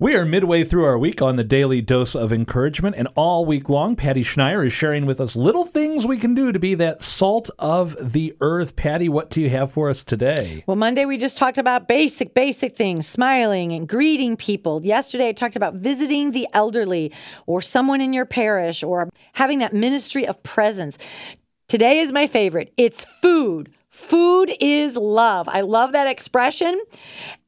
We are midway through our week on the daily dose of encouragement, and all week long, Patty Schneier is sharing with us little things we can do to be that salt of the earth. Patty, what do you have for us today? Well, Monday we just talked about basic, basic things, smiling and greeting people. Yesterday I talked about visiting the elderly or someone in your parish or having that ministry of presence. Today is my favorite. It's food. Food is love. I love that expression.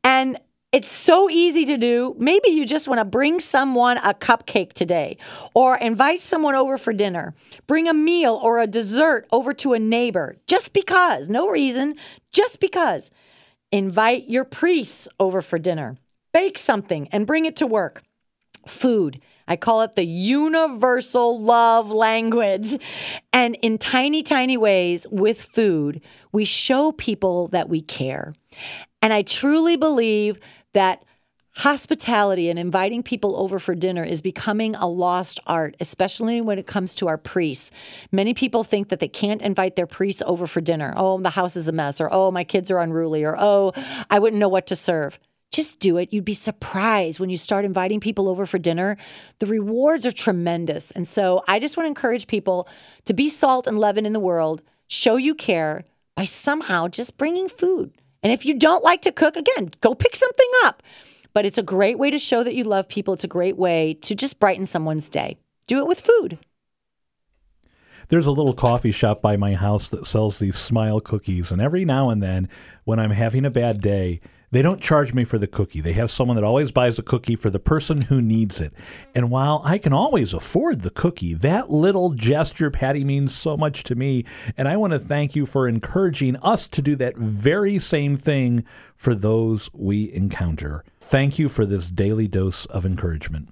And it's so easy to do. Maybe you just want to bring someone a cupcake today or invite someone over for dinner. Bring a meal or a dessert over to a neighbor just because, no reason, just because. Invite your priests over for dinner. Bake something and bring it to work. Food. I call it the universal love language. And in tiny, tiny ways with food, we show people that we care. And I truly believe that hospitality and inviting people over for dinner is becoming a lost art, especially when it comes to our priests. Many people think that they can't invite their priests over for dinner. Oh, the house is a mess, or oh, my kids are unruly, or oh, I wouldn't know what to serve. Just do it. You'd be surprised when you start inviting people over for dinner. The rewards are tremendous. And so I just want to encourage people to be salt and leaven in the world, show you care by somehow just bringing food. And if you don't like to cook, again, go pick something up. But it's a great way to show that you love people. It's a great way to just brighten someone's day. Do it with food. There's a little coffee shop by my house that sells these smile cookies. And every now and then, when I'm having a bad day, they don't charge me for the cookie. They have someone that always buys a cookie for the person who needs it. And while I can always afford the cookie, that little gesture, Patty, means so much to me. And I want to thank you for encouraging us to do that very same thing for those we encounter. Thank you for this daily dose of encouragement.